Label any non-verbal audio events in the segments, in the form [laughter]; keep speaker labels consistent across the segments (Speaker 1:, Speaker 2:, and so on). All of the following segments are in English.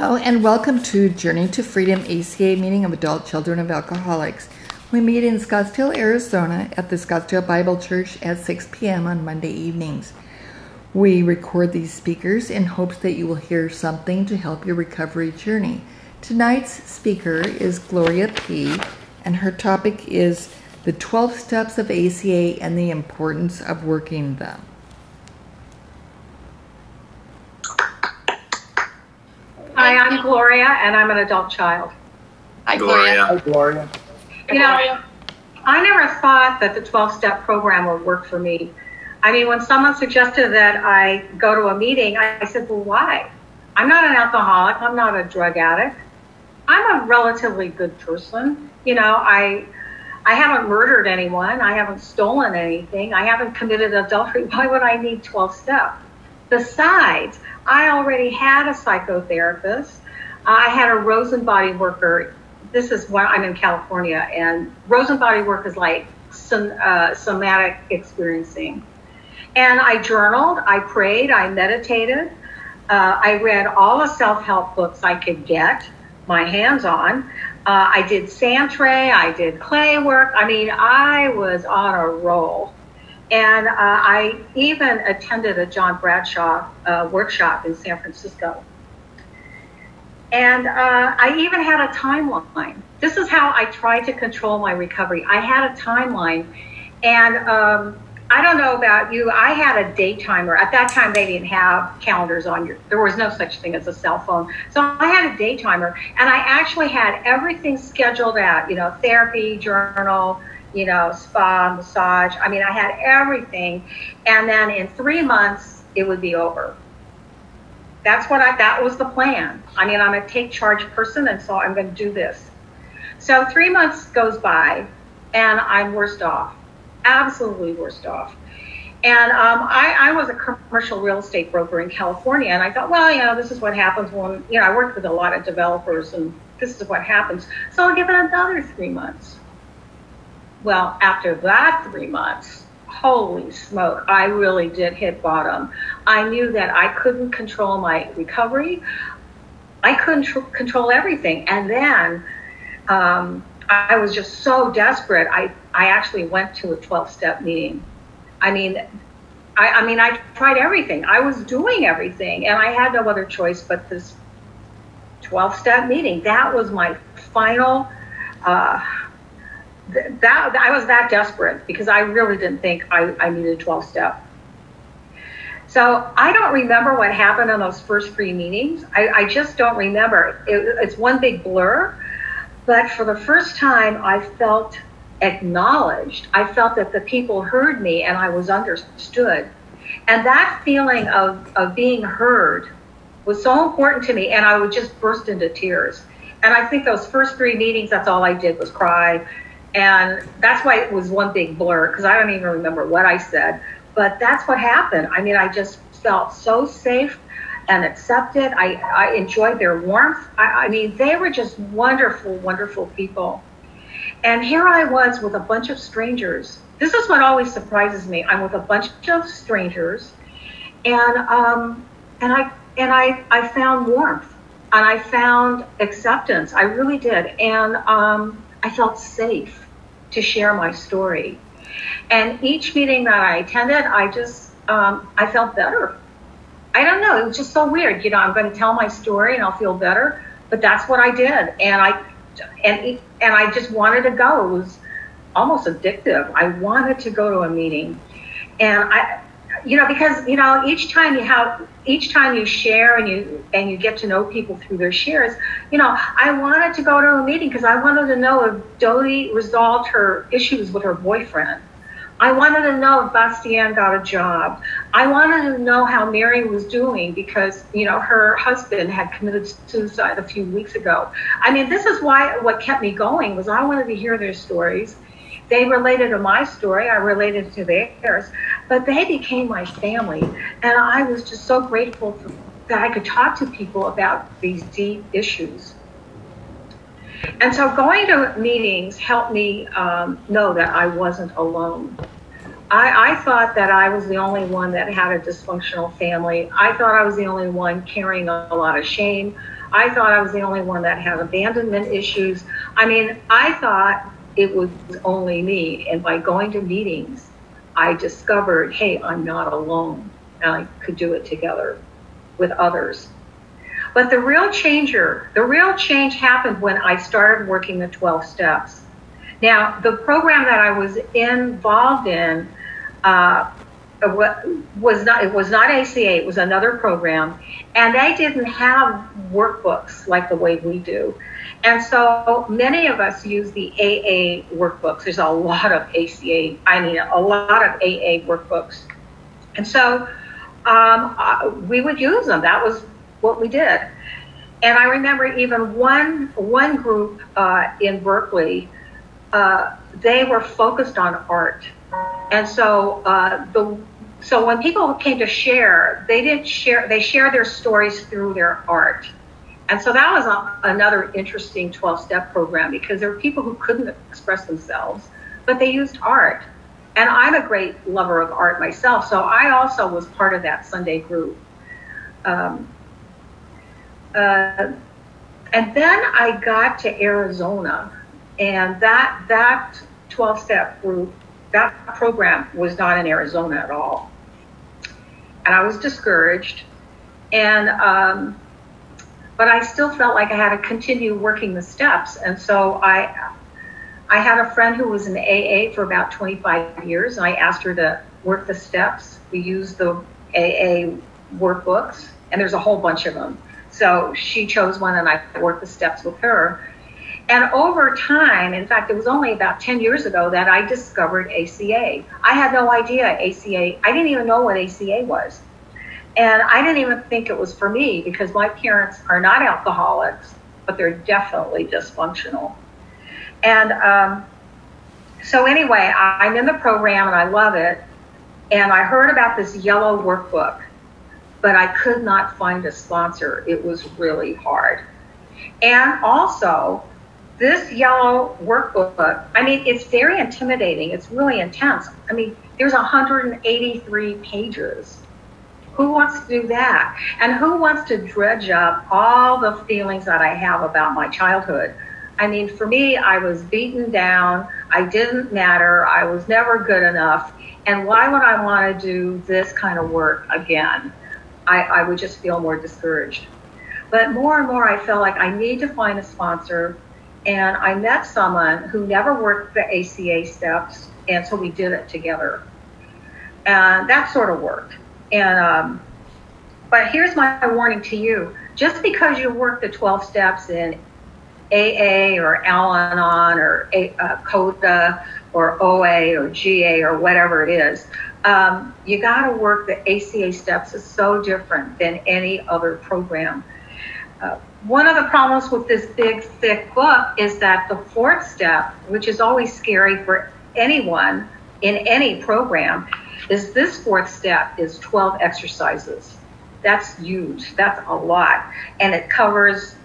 Speaker 1: Hello, and welcome to Journey to Freedom ACA meeting of adult children of alcoholics. We meet in Scottsdale, Arizona at the Scottsdale Bible Church at 6 p.m. on Monday evenings. We record these speakers in hopes that you will hear something to help your recovery journey. Tonight's speaker is Gloria P., and her topic is the 12 steps of ACA and the importance of working them.
Speaker 2: Hi, I'm Gloria, and I'm an adult child.
Speaker 3: Hi, Gloria.
Speaker 4: Hi, Gloria.
Speaker 2: You know, I never thought that the 12 step program would work for me. I mean, when someone suggested that I go to a meeting, I said, well, why? I'm not an alcoholic. I'm not a drug addict. I'm a relatively good person. You know, I. I haven't murdered anyone. I haven't stolen anything. I haven't committed adultery. [laughs] Why would I need 12 step? Besides, I already had a psychotherapist. I had a Rosen body worker. This is when I'm in California, and Rosen body work is like some uh, somatic experiencing. And I journaled, I prayed, I meditated. Uh, I read all the self help books I could get my hands on. Uh, I did sand tray, I did clay work. I mean, I was on a roll. And uh, I even attended a John Bradshaw uh, workshop in San Francisco. And uh, I even had a timeline. This is how I tried to control my recovery. I had a timeline. And um, I don't know about you, I had a day timer. At that time, they didn't have calendars on your, there was no such thing as a cell phone. So I had a day timer. And I actually had everything scheduled out, you know, therapy, journal, you know, spa, massage. I mean, I had everything. And then in three months, it would be over. That's what I, that was the plan. I mean, I'm a take charge person, and so I'm going to do this. So three months goes by, and I'm worst off, absolutely worst off. And um, I, I was a commercial real estate broker in California, and I thought, well, you know, this is what happens when, you know, I worked with a lot of developers, and this is what happens. So I'll give it another three months. Well, after that three months, holy smoke, I really did hit bottom. I knew that I couldn't control my recovery. I couldn't tr- control everything. And then um, I was just so desperate. I, I actually went to a 12 step meeting. I mean, I, I mean, I tried everything. I was doing everything, and I had no other choice but this 12 step meeting. That was my final. Uh, that I was that desperate because I really didn't think I, I needed 12 step. So I don't remember what happened in those first three meetings. I, I just don't remember. It, it's one big blur. But for the first time, I felt acknowledged. I felt that the people heard me and I was understood. And that feeling of, of being heard was so important to me. And I would just burst into tears. And I think those first three meetings, that's all I did was cry and that's why it was one big blur because I don't even remember what I said. But that's what happened. I mean, I just felt so safe and accepted. I, I enjoyed their warmth. I, I mean, they were just wonderful, wonderful people. And here I was with a bunch of strangers. This is what always surprises me. I'm with a bunch of strangers, and um, and I and I I found warmth and I found acceptance. I really did, and um, I felt safe to share my story. And each meeting that I attended, I just, um, I felt better. I don't know. It was just so weird. You know, I'm going to tell my story and I'll feel better. But that's what I did. And I, and, and I just wanted to go. It was almost addictive. I wanted to go to a meeting. And I, you know, because, you know, each time you have, each time you share and you and you get to know people through their shares, you know, I wanted to go to a meeting because I wanted to know if Dodie resolved her issues with her boyfriend. I wanted to know if Bastian got a job. I wanted to know how Mary was doing because, you know, her husband had committed suicide a few weeks ago. I mean, this is why what kept me going was I wanted to hear their stories. They related to my story, I related to theirs, but they became my family. And I was just so grateful for, that I could talk to people about these deep issues. And so going to meetings helped me um, know that I wasn't alone. I, I thought that I was the only one that had a dysfunctional family. I thought I was the only one carrying a, a lot of shame. I thought I was the only one that had abandonment issues. I mean, I thought it was only me. And by going to meetings, I discovered, hey, I'm not alone. And I could do it together with others. But the real changer, the real change happened when I started working the 12 steps. Now, the program that I was involved in uh, was not it was not ACA. It was another program, and they didn't have workbooks like the way we do. And so many of us use the AA workbooks. There's a lot of ACA, I mean, a lot of AA workbooks. And so um, uh, we would use them. That was what we did. And I remember even one one group uh, in Berkeley, uh, they were focused on art, and so uh, the so when people came to share, they didn't share. They shared their stories through their art, and so that was a, another interesting 12-step program because there were people who couldn't express themselves, but they used art. And I'm a great lover of art myself, so I also was part of that Sunday group. Um, uh, and then I got to Arizona, and that that 12 step group, that program was not in Arizona at all. And I was discouraged, and um, but I still felt like I had to continue working the steps, and so I I had a friend who was in AA for about 25 years, and I asked her to work the steps. We used the AA workbooks, and there's a whole bunch of them. So she chose one and I worked the steps with her. And over time, in fact, it was only about 10 years ago that I discovered ACA. I had no idea ACA, I didn't even know what ACA was. And I didn't even think it was for me because my parents are not alcoholics, but they're definitely dysfunctional. And um, so, anyway, I'm in the program and I love it. And I heard about this yellow workbook but I could not find a sponsor. It was really hard. And also, this yellow workbook, I mean, it's very intimidating. It's really intense. I mean, there's 183 pages. Who wants to do that? And who wants to dredge up all the feelings that I have about my childhood? I mean, for me, I was beaten down. I didn't matter. I was never good enough. And why would I want to do this kind of work again? I, I would just feel more discouraged. But more and more, I felt like I need to find a sponsor. And I met someone who never worked the ACA steps, and so we did it together. And that sort of worked. And um, but here's my warning to you: just because you work the 12 steps in AA or Al-Anon or A, uh, CODA or OA or GA or whatever it is, um, you got to work the ACA steps is so different than any other program. Uh, one of the problems with this big, thick book is that the fourth step, which is always scary for anyone in any program, is this fourth step is 12 exercises. That's huge. That's a lot. And it covers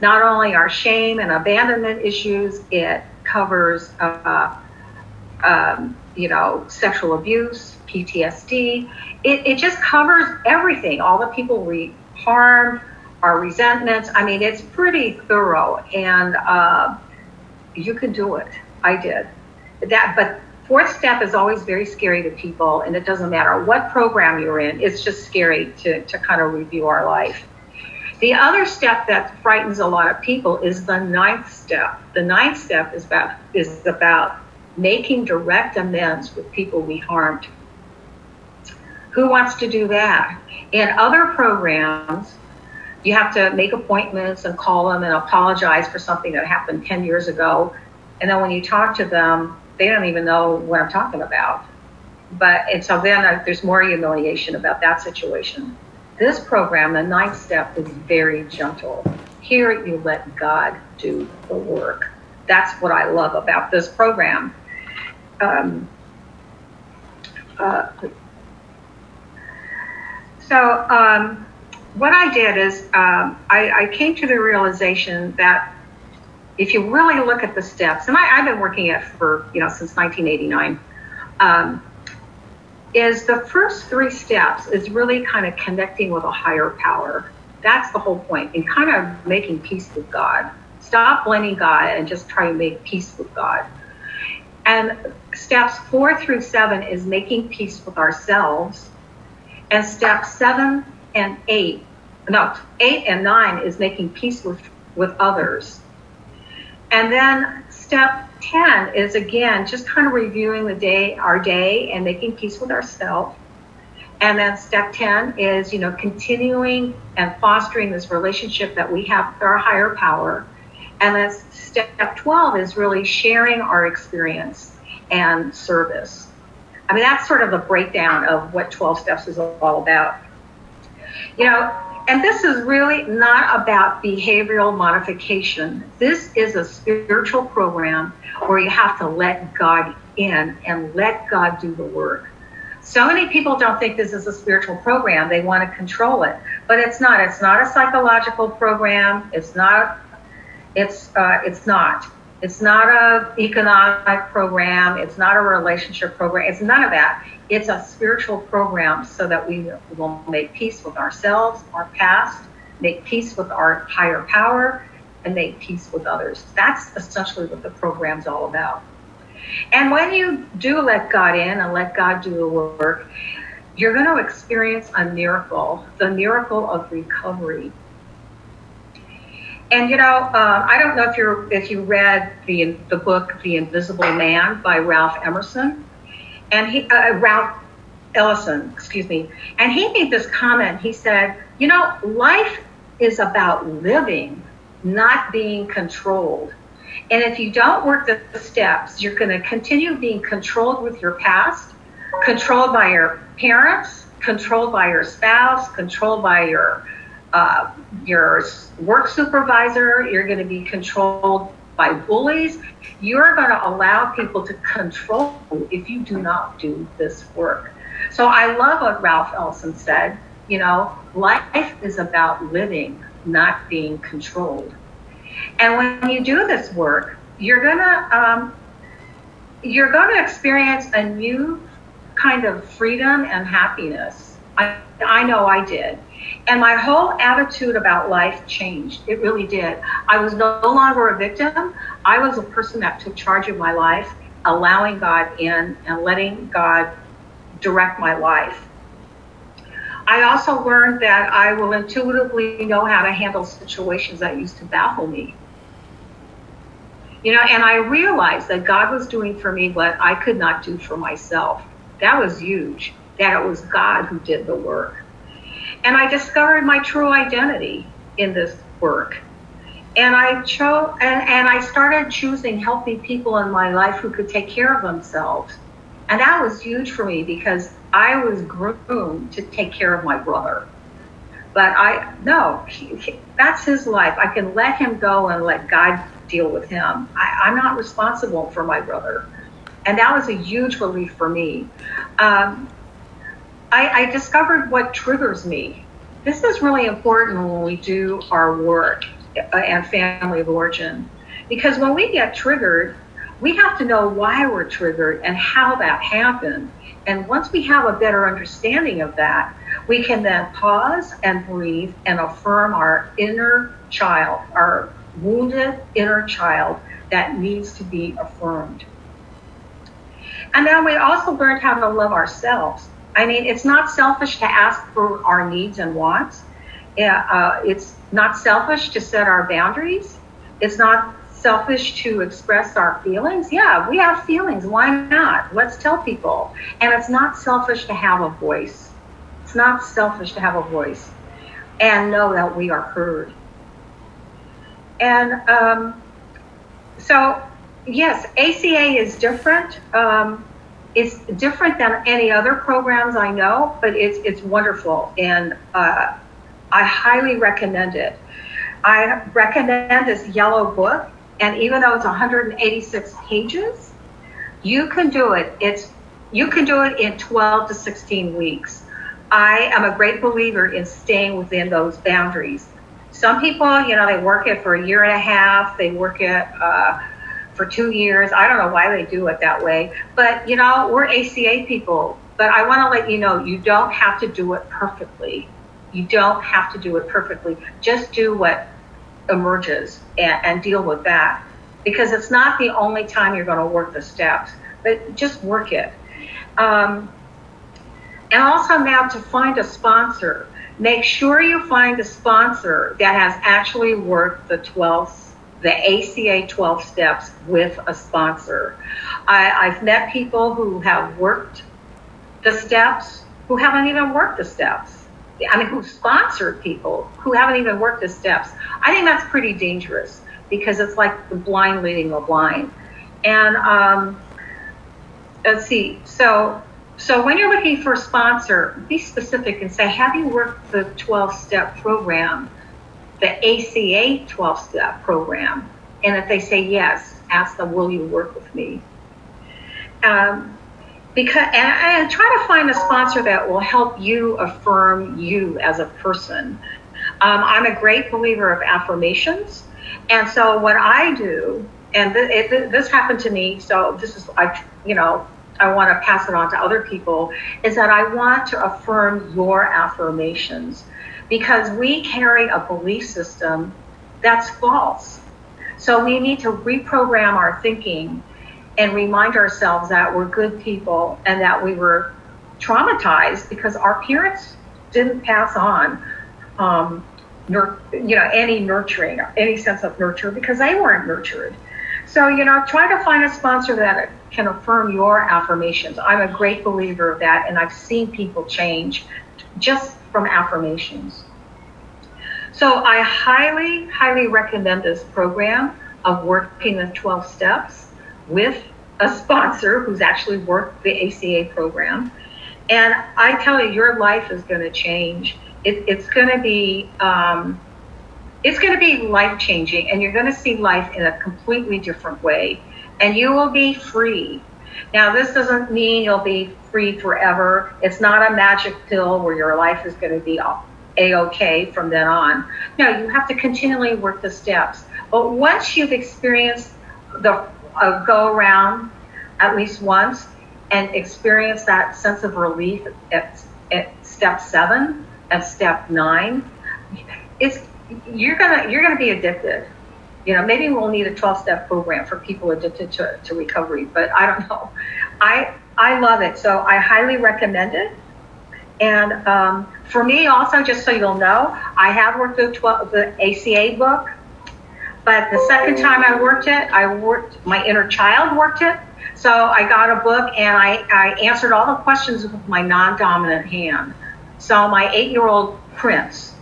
Speaker 2: not only our shame and abandonment issues, it covers, uh, um, you know, sexual abuse, PTSD. It, it just covers everything, all the people we harmed, our resentments. I mean, it's pretty thorough, and uh, you can do it. I did that, but fourth step is always very scary to people, and it doesn't matter what program you're in. It's just scary to to kind of review our life. The other step that frightens a lot of people is the ninth step. The ninth step is about is about making direct amends with people we harmed. Who wants to do that? In other programs, you have to make appointments and call them and apologize for something that happened 10 years ago. And then when you talk to them, they don't even know what I'm talking about. But, and so then uh, there's more humiliation about that situation. This program, the ninth step, is very gentle. Here you let God do the work. That's what I love about this program. Um, uh, so um, what I did is um, I, I, came to the realization that if you really look at the steps, and I, have been working it for you know since 1989, um, is the first three steps is really kind of connecting with a higher power. That's the whole point, and kind of making peace with God. Stop blaming God and just try to make peace with God. And steps four through seven is making peace with ourselves. And steps seven and eight, no, eight and nine is making peace with, with others. And then step 10 is again just kind of reviewing the day, our day, and making peace with ourselves. And then step 10 is, you know, continuing and fostering this relationship that we have with our higher power. And then step 12 is really sharing our experience and service. I mean, that's sort of the breakdown of what 12 steps is all about. You know, and this is really not about behavioral modification. This is a spiritual program where you have to let God in and let God do the work. So many people don't think this is a spiritual program. They want to control it, but it's not. It's not a psychological program. It's not. It's uh, it's not. It's not a economic program. It's not a relationship program. It's none of that. It's a spiritual program so that we will make peace with ourselves, our past, make peace with our higher power, and make peace with others. That's essentially what the program's all about. And when you do let God in and let God do the work, you're going to experience a miracle, the miracle of recovery. And you know, uh, I don't know if you if you read the the book The Invisible Man by Ralph Emerson, and he uh, Ralph Ellison, excuse me, and he made this comment. He said, you know, life is about living, not being controlled. And if you don't work the steps, you're going to continue being controlled with your past, controlled by your parents, controlled by your spouse, controlled by your uh, your work supervisor. You're going to be controlled by bullies. You're going to allow people to control you if you do not do this work. So I love what Ralph Ellison said. You know, life is about living, not being controlled. And when you do this work, you're gonna um, you're gonna experience a new kind of freedom and happiness. I, I know I did. And my whole attitude about life changed. It really did. I was no longer a victim. I was a person that took charge of my life, allowing God in and letting God direct my life. I also learned that I will intuitively know how to handle situations that used to baffle me. You know, and I realized that God was doing for me what I could not do for myself. That was huge, that it was God who did the work. And I discovered my true identity in this work. And I chose and, and I started choosing healthy people in my life who could take care of themselves. And that was huge for me because I was groomed to take care of my brother. But I no, he, he, that's his life. I can let him go and let God deal with him. I, I'm not responsible for my brother. And that was a huge relief for me. Um, I, I discovered what triggers me. This is really important when we do our work uh, and family of origin. Because when we get triggered, we have to know why we're triggered and how that happened. And once we have a better understanding of that, we can then pause and breathe and affirm our inner child, our wounded inner child that needs to be affirmed. And then we also learned how to love ourselves. I mean, it's not selfish to ask for our needs and wants. Uh, it's not selfish to set our boundaries. It's not selfish to express our feelings. Yeah, we have feelings. Why not? Let's tell people. And it's not selfish to have a voice. It's not selfish to have a voice and know that we are heard. And um, so, yes, ACA is different. Um, it's different than any other programs I know, but it's it's wonderful, and uh, I highly recommend it. I recommend this yellow book, and even though it's 186 pages, you can do it. It's you can do it in 12 to 16 weeks. I am a great believer in staying within those boundaries. Some people, you know, they work it for a year and a half. They work it uh, for two years. I don't know why they do it that way, but you know, we're ACA people. but I want to let you know you don't have to do it perfectly. You don't have to do it perfectly. Just do what emerges and, and deal with that because it's not the only time you're going to work the steps, but just work it. Um, and also now to find a sponsor, make sure you find a sponsor that has actually worked the 12 the ACA 12 steps with a sponsor. I, I've met people who have worked the steps who haven't even worked the steps. I mean, who sponsored people who haven't even worked the steps. I think that's pretty dangerous because it's like the blind leading the blind. And um, let's see. So, so when you're looking for a sponsor, be specific and say, have you worked the 12 step program, the ACA 12 step program? And if they say yes, ask them, will you work with me? Um, because and, and try to find a sponsor that will help you affirm you as a person. Um, I'm a great believer of affirmations, and so what I do, and th- it, this happened to me, so this is I, you know, I want to pass it on to other people, is that I want to affirm your affirmations because we carry a belief system that's false. So we need to reprogram our thinking and remind ourselves that we're good people and that we were traumatized because our parents didn't pass on um, nur- you know any nurturing any sense of nurture because they weren't nurtured so you know try to find a sponsor that can affirm your affirmations i'm a great believer of that and i've seen people change just from affirmations so i highly highly recommend this program of working the 12 steps with a sponsor who's actually worked the ACA program. And I tell you, your life is going to change. It, it's going to be um, it's going to be life changing, and you're going to see life in a completely different way. And you will be free. Now, this doesn't mean you'll be free forever. It's not a magic pill where your life is going to be a okay from then on. No, you have to continually work the steps. But once you've experienced the uh, go around at least once and experience that sense of relief at, at step seven, at step nine, it's you're gonna you're gonna be addicted. You know, maybe we'll need a 12 step program for people addicted to, to recovery, but I don't [laughs] know. I I love it, so I highly recommend it. And um, for me, also, just so you'll know, I have worked the 12, the ACA book. But the second time I worked it, I worked, my inner child worked it. So I got a book and I, I answered all the questions with my non dominant hand. So my eight year old prints.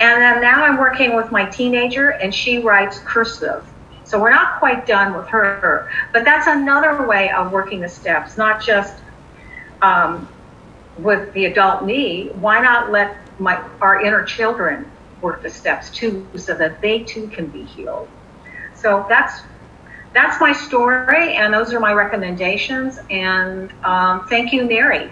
Speaker 2: And then now I'm working with my teenager and she writes cursive. So we're not quite done with her. But that's another way of working the steps, not just um, with the adult me. Why not let my our inner children work the steps too so that they too can be healed. So that's that's my story, and those are my recommendations. And um, thank you, Mary.